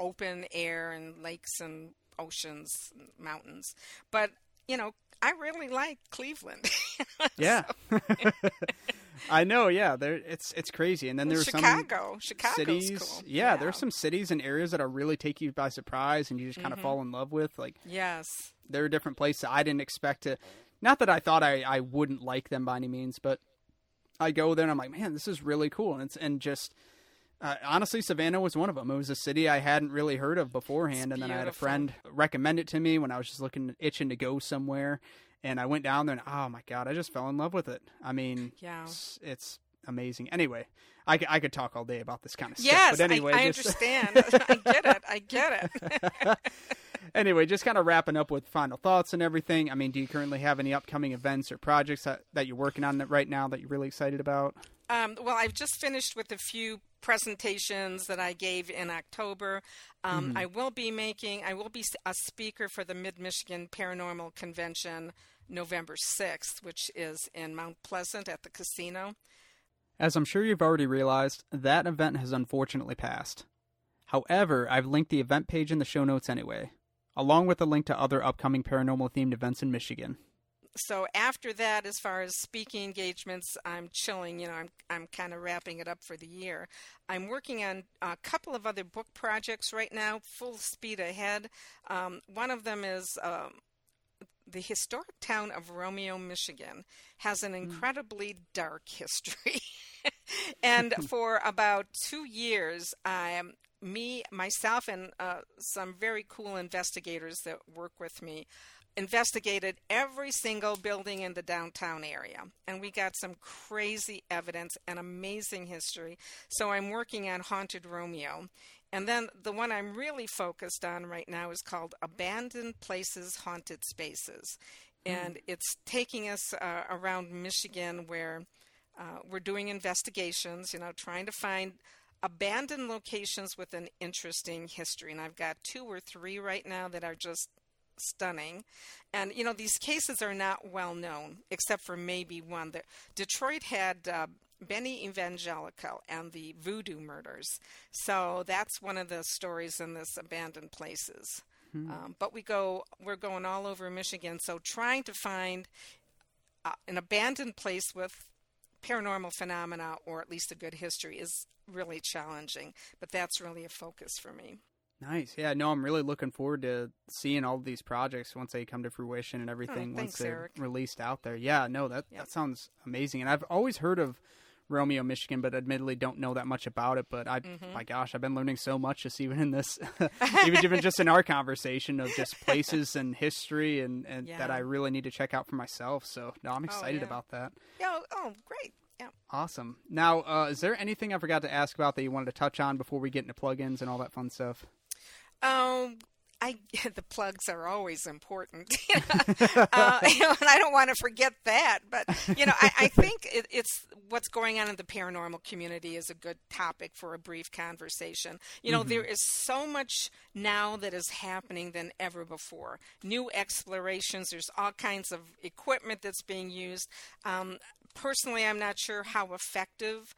open air and lakes and oceans, and mountains. But you know, I really like Cleveland. Yeah. I know, yeah. There, it's it's crazy, and then there's some Chicago, Chicago's cities. cool. Yeah, there's some cities and areas that are really take you by surprise, and you just kind of Mhm. fall in love with. Like Yes. there are different places I didn't expect to not that I thought I, I wouldn't like them by any means, but I go there and I'm like, man, this is really cool, and it's and just uh, honestly, Savannah was one of them. It was a city I hadn't really heard of beforehand, and then I had a friend recommend it to me when I was just looking itching to go somewhere, and I went down there and oh my god, I just fell in love with it. I mean, yeah, it's, it's amazing. Anyway, I, I could talk all day about this kind of stuff. Yes, but anyway, I, I just... understand. I get it. I get it. anyway, just kind of wrapping up with final thoughts and everything. I mean, do you currently have any upcoming events or projects that, that you're working on right now that you're really excited about? Um, well, I've just finished with a few presentations that I gave in October. Um, mm-hmm. I will be making, I will be a speaker for the Mid Michigan Paranormal Convention November 6th, which is in Mount Pleasant at the casino. As I'm sure you've already realized, that event has unfortunately passed. However, I've linked the event page in the show notes anyway, along with a link to other upcoming paranormal themed events in Michigan. So after that, as far as speaking engagements, I'm chilling. You know, I'm I'm kind of wrapping it up for the year. I'm working on a couple of other book projects right now, full speed ahead. Um, one of them is um, the historic town of Romeo, Michigan, has an hmm. incredibly dark history. and for about two years, I, me, myself, and uh, some very cool investigators that work with me investigated every single building in the downtown area and we got some crazy evidence and amazing history so i'm working on haunted romeo and then the one I'm really focused on right now is called Abandoned Places, Haunted Spaces. Hmm. And mm. it's taking us uh, around Michigan where uh, we're doing investigations, you know, trying to find abandoned locations with an interesting history. And I've got two or three right now that are just stunning. And, you know, these cases are not well known, except for maybe one. that Detroit had uh, Benny Evangelista and the voodoo murders. So that's one of the stories in this abandoned places. Hmm. Um, but we go, we're going all over Michigan. So trying to find uh, an abandoned place with paranormal phenomena or at least a good history is really challenging. But that's really a focus for me. Nice. Yeah, no, I'm really looking forward to seeing all these projects once they come to fruition and everything oh, thanks, once they're Eric. released out there. Yeah, no, that that sounds amazing. And I've always heard of Romeo, Michigan, but admittedly don't know that much about it. But I, mm-hmm. my gosh, I've been learning so much just even in this, even even just in our conversation of just places and history and, and yeah. that I really need to check out for myself. So no, I'm oh, excited oh, yeah. about that. Yeah. Oh, great. Yeah. Awesome. Now, uh, is there anything I forgot to ask about that you wanted to touch on before we get into plugins and all that fun stuff? Um, I the plugs are always important, you uh, and I don't want to forget that. But you know, I, I think it, it's what's going on in the paranormal community is a good topic for a brief conversation. You know, mm-hmm. there is so much now that is happening than ever before. New explorations. There's all kinds of equipment that's being used. Um, personally, I'm not sure how effective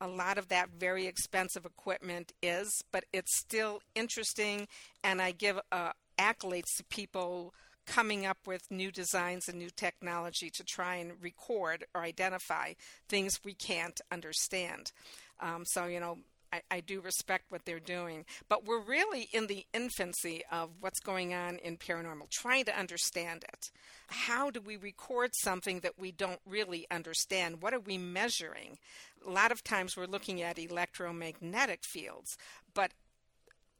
a lot of that very expensive equipment is, but it's still interesting, and I give uh, accolades to people coming up with new designs and new technology to try and record or identify things we can't understand. Um, so, you know, I, I, do respect what they're doing, but we're really in the infancy of what's going on in paranormal, trying to understand it. How do we record something that we don't really understand? What are we measuring? A lot of times we're looking at electromagnetic fields, but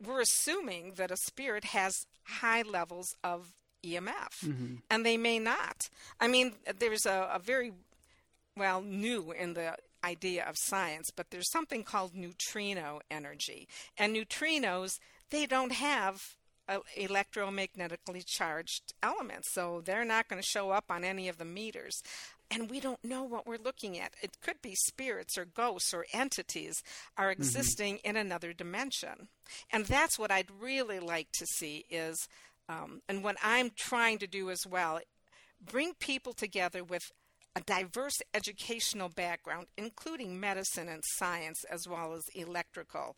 we're assuming that a spirit has high levels of EMF, mm-hmm. and they may not. I mean, there's a, a very well, new in the idea of science, but there's something called neutrino energy. And neutrinos, they don't have electromagnetically charged elements, so they're not going to show up on any of the meters. And we don't know what we're looking at. It could be spirits or ghosts or entities are mm-hmm. existing mm-hmm. in another dimension. And that's what I'd really like to see is, um, and what I'm trying to do as well, bring people together with a diverse educational background, including medicine and science as well as electrical,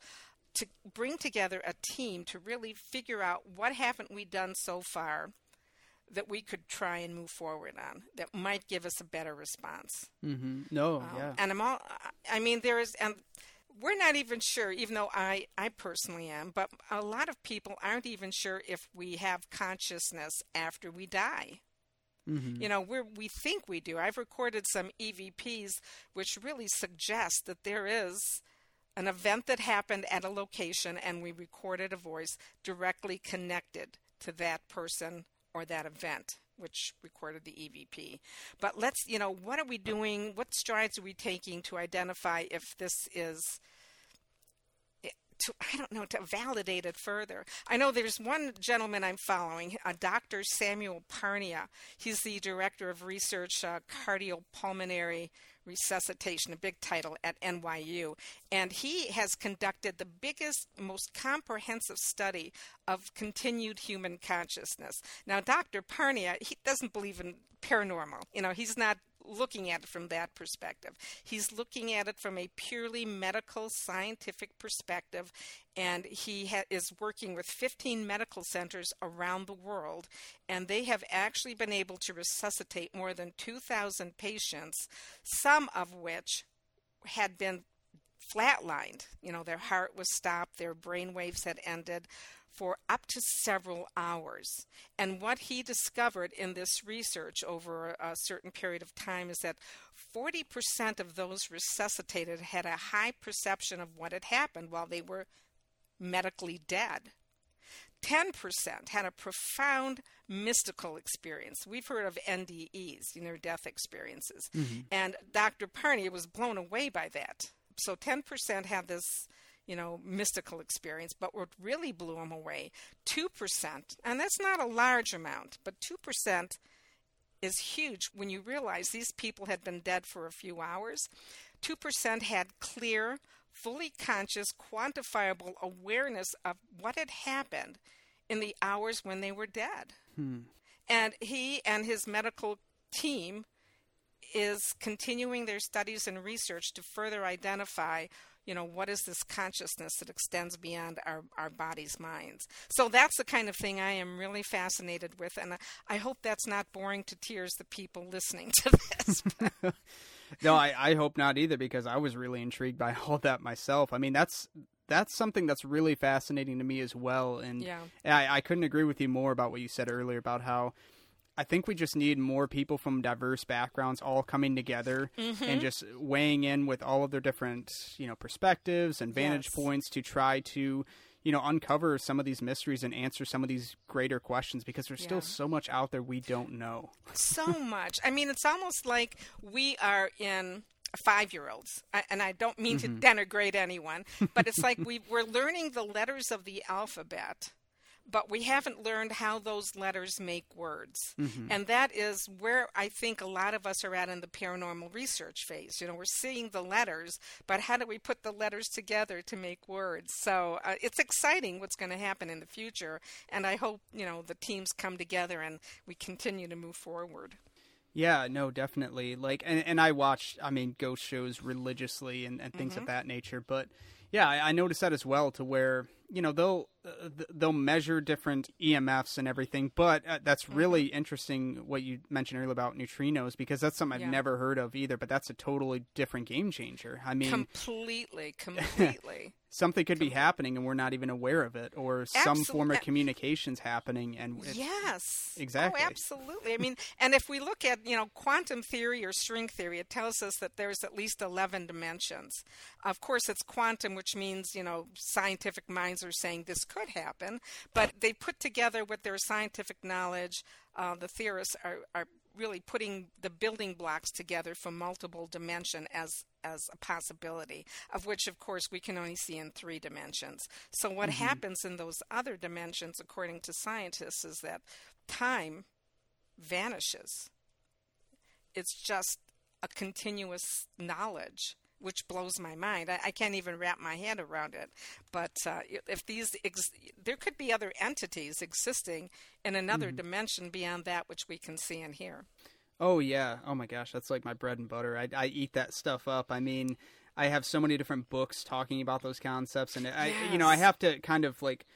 to bring together a team to really figure out what haven't we done so far that we could try and move forward on that might give us a better response. Mm-hmm. No, um, yeah. And I'm all, I mean, there is, and we're not even sure, even though I, I personally am, but a lot of people aren't even sure if we have consciousness after we die. Mm-hmm. You know, we we think we do. I've recorded some EVPs which really suggest that there is an event that happened at a location and we recorded a voice directly connected to that person or that event which recorded the EVP. But let's, you know, what are we doing? What strides are we taking to identify if this is to I don't know to validate it further. I know there's one gentleman I'm following, a Dr. Samuel Parnia. He's the director of research uh, cardiopulmonary resuscitation, a big title at NYU, and he has conducted the biggest, most comprehensive study of continued human consciousness. Now, Dr. Parnia, he doesn't believe in paranormal. You know, he's not looking at it from that perspective. He's looking at it from a purely medical, scientific perspective, and he ha- is working with 15 medical centers around the world, and they have actually been able to resuscitate more than 2,000 patients, some of which had been flatlined. You know, their heart was stopped, their brain waves had ended, for up to several hours. And what he discovered in this research over a certain period of time is that 40% of those resuscitated had a high perception of what had happened while they were medically dead. 10% had a profound mystical experience. We've heard of NDEs, you know, death experiences. Mm-hmm. And Dr. Parnia was blown away by that. So 10% had this you know, mystical experience. But what really blew him away, 2%, and that's not a large amount, but 2% is huge when you realize these people had been dead for a few hours. 2% had clear, fully conscious, quantifiable awareness of what had happened in the hours when they were dead. Hmm. And he and his medical team is continuing their studies and research to further identify you know, what is this consciousness that extends beyond our, our bodies' minds? So that's the kind of thing I am really fascinated with, and I hope that's not boring to tears the people listening to this. no, I, I hope not either, because I was really intrigued by all that myself. I mean, that's that's something that's really fascinating to me as well, and yeah. I, I couldn't agree with you more about what you said earlier about how I think we just need more people from diverse backgrounds all coming together mm-hmm. and just weighing in with all of their different, you know, perspectives and vantage yes. points to try to, you know, uncover some of these mysteries and answer some of these greater questions because there's yeah. still so much out there we don't know. So much. I mean, it's almost like we are in five year olds and i don't mean mm-hmm. to denigrate anyone but it's like we, we're learning the letters of the alphabet but we haven't learned how those letters make words. Mm-hmm. And that is where I think a lot of us are at in the paranormal research phase. You know, we're seeing the letters, but how do we put the letters together to make words? So uh, it's exciting what's going to happen in the future. And I hope, you know, the teams come together and we continue to move forward. Yeah, no, definitely. Like, and, and I watch, I mean, ghost shows religiously and, and things mm-hmm. of that nature. But yeah, I, I noticed that as well to where you know they'll uh, they'll measure different EMFs and everything, but uh, that's mm-hmm. really mm-hmm. interesting what you mentioned earlier about neutrinos because that's something I've never heard of either. But that's a totally different game changer. I mean, completely, completely something could be happening and we're not even aware of it or some form of communications happening and yes. Exactly. Oh, absolutely. I mean and if we look at you know quantum theory or string theory it tells us that there's at least 11 dimensions. Of course it's quantum which means you know scientific minds are saying this could happen but they put together with their scientific knowledge uh, the theorists are, are really putting the building blocks together for multiple dimension as as a possibility of which of course we can only see in three dimensions so what mm-hmm. happens in those other dimensions according to scientists is that time vanishes it's just a continuous knowledge which blows my mind. I, I, can't even wrap my head around it. But uh, if these, ex- there could be other entities existing in another mm-hmm. dimension beyond that which we can see and hear. Oh yeah. Oh my gosh, that's like my bread and butter. I, I eat that stuff up. I mean, I have so many different books talking about those concepts, and I, yes. you know, I have to kind of like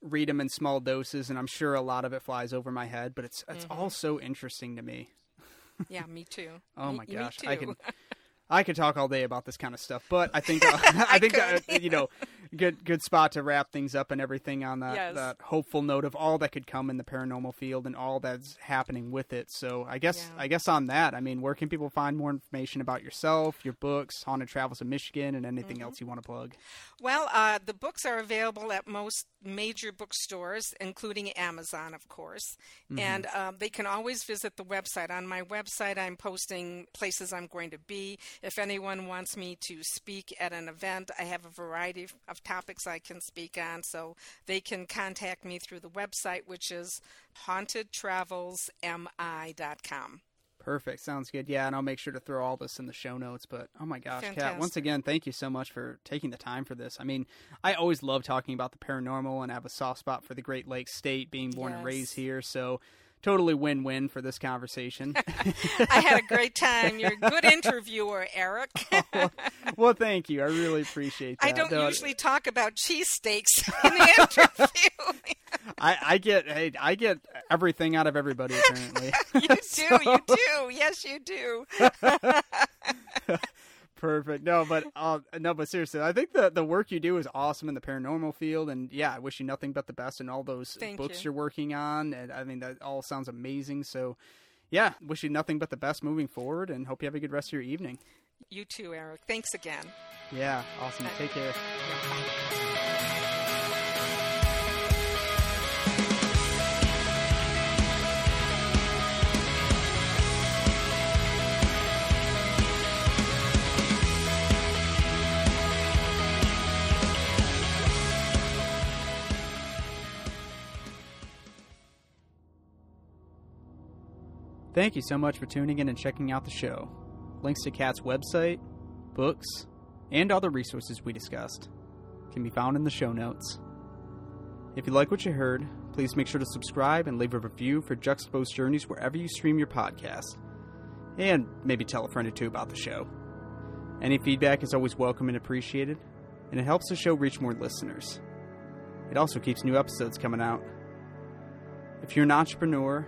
read them in small doses, and I'm sure a lot of it flies over my head. But it's it's mm-hmm. all so interesting to me. yeah, me too. oh me, my gosh, I can I could talk all day about this kind of stuff, but I think uh, I, think uh, you know, good good spot to wrap things up and everything on that Yes. that hopeful note of all that could come in the paranormal field and all that's happening with it. So I guess Yeah. I guess on that, I mean, where can people find more information about yourself, your books, Haunted Travels of Michigan, and anything Mm-hmm. else you want to plug? Well, uh, the books are available at most major bookstores, including Amazon, of course. And um, they can always visit the website. On my website, I'm posting places I'm going to be. If anyone wants me to speak at an event, I have a variety of- of topics I can speak on. So they can contact me through the website, which is hauntedtravelsmi.com. Perfect. Sounds good. Yeah, and I'll make sure to throw all this in the show notes. But oh my gosh, Kat, once again, thank you so much for taking the time for this. I mean, I always love talking about the paranormal and I have a soft spot for the Great Lakes State, being born and raised here. So totally win win for this conversation. I had a great time. You're a good interviewer, Eric. Oh, well, thank you. I really appreciate that. I don't No, usually talk about cheesesteaks in the interview. I, I get hey, I get everything out of everybody apparently. you do, you do. Yes, you do. Perfect. No, but uh, no, but seriously, I think the the work you do is awesome in the paranormal field, and yeah, I wish you nothing but the best in all those Thank books you. are working on. And I mean, that all sounds amazing. So, yeah, wish you nothing but the best moving forward, and hope you have a good rest of your evening. You too, Eric. Thanks again. Yeah, awesome. Take care. Thank you so much for tuning in and checking out the show. Links to Kat's website, books, and other resources we discussed can be found in the show notes. If you like what you heard, please make sure to subscribe and leave a review for Juxtaposed Journeys wherever you stream your podcast. And maybe tell a friend or two about the show. Any feedback is always welcome and appreciated, and it helps the show reach more listeners. It also keeps new episodes coming out. If you're an entrepreneur,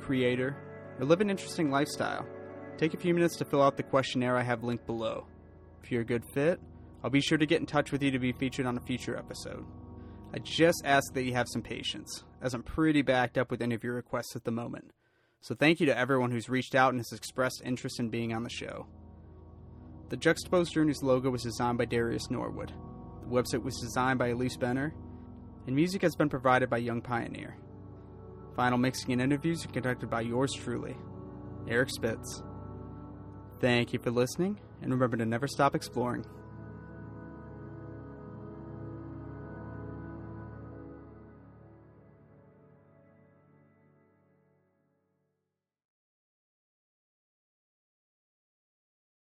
creator, or live an interesting lifestyle, take a few minutes to fill out the questionnaire I have linked below. If you're a good fit, I'll be sure to get in touch with you to be featured on a future episode. I just ask that you have some patience, as I'm pretty backed up with any of your requests at the moment. So thank you to everyone who's reached out and has expressed interest in being on the show. The Juxtaposed Journeys logo was designed by Darius Norwood. The website was designed by Elise Benner, and music has been provided by Young Pioneer. Final mixing and interviews are conducted by yours truly, Eric Spitz. Thank you for listening, and remember to never stop exploring.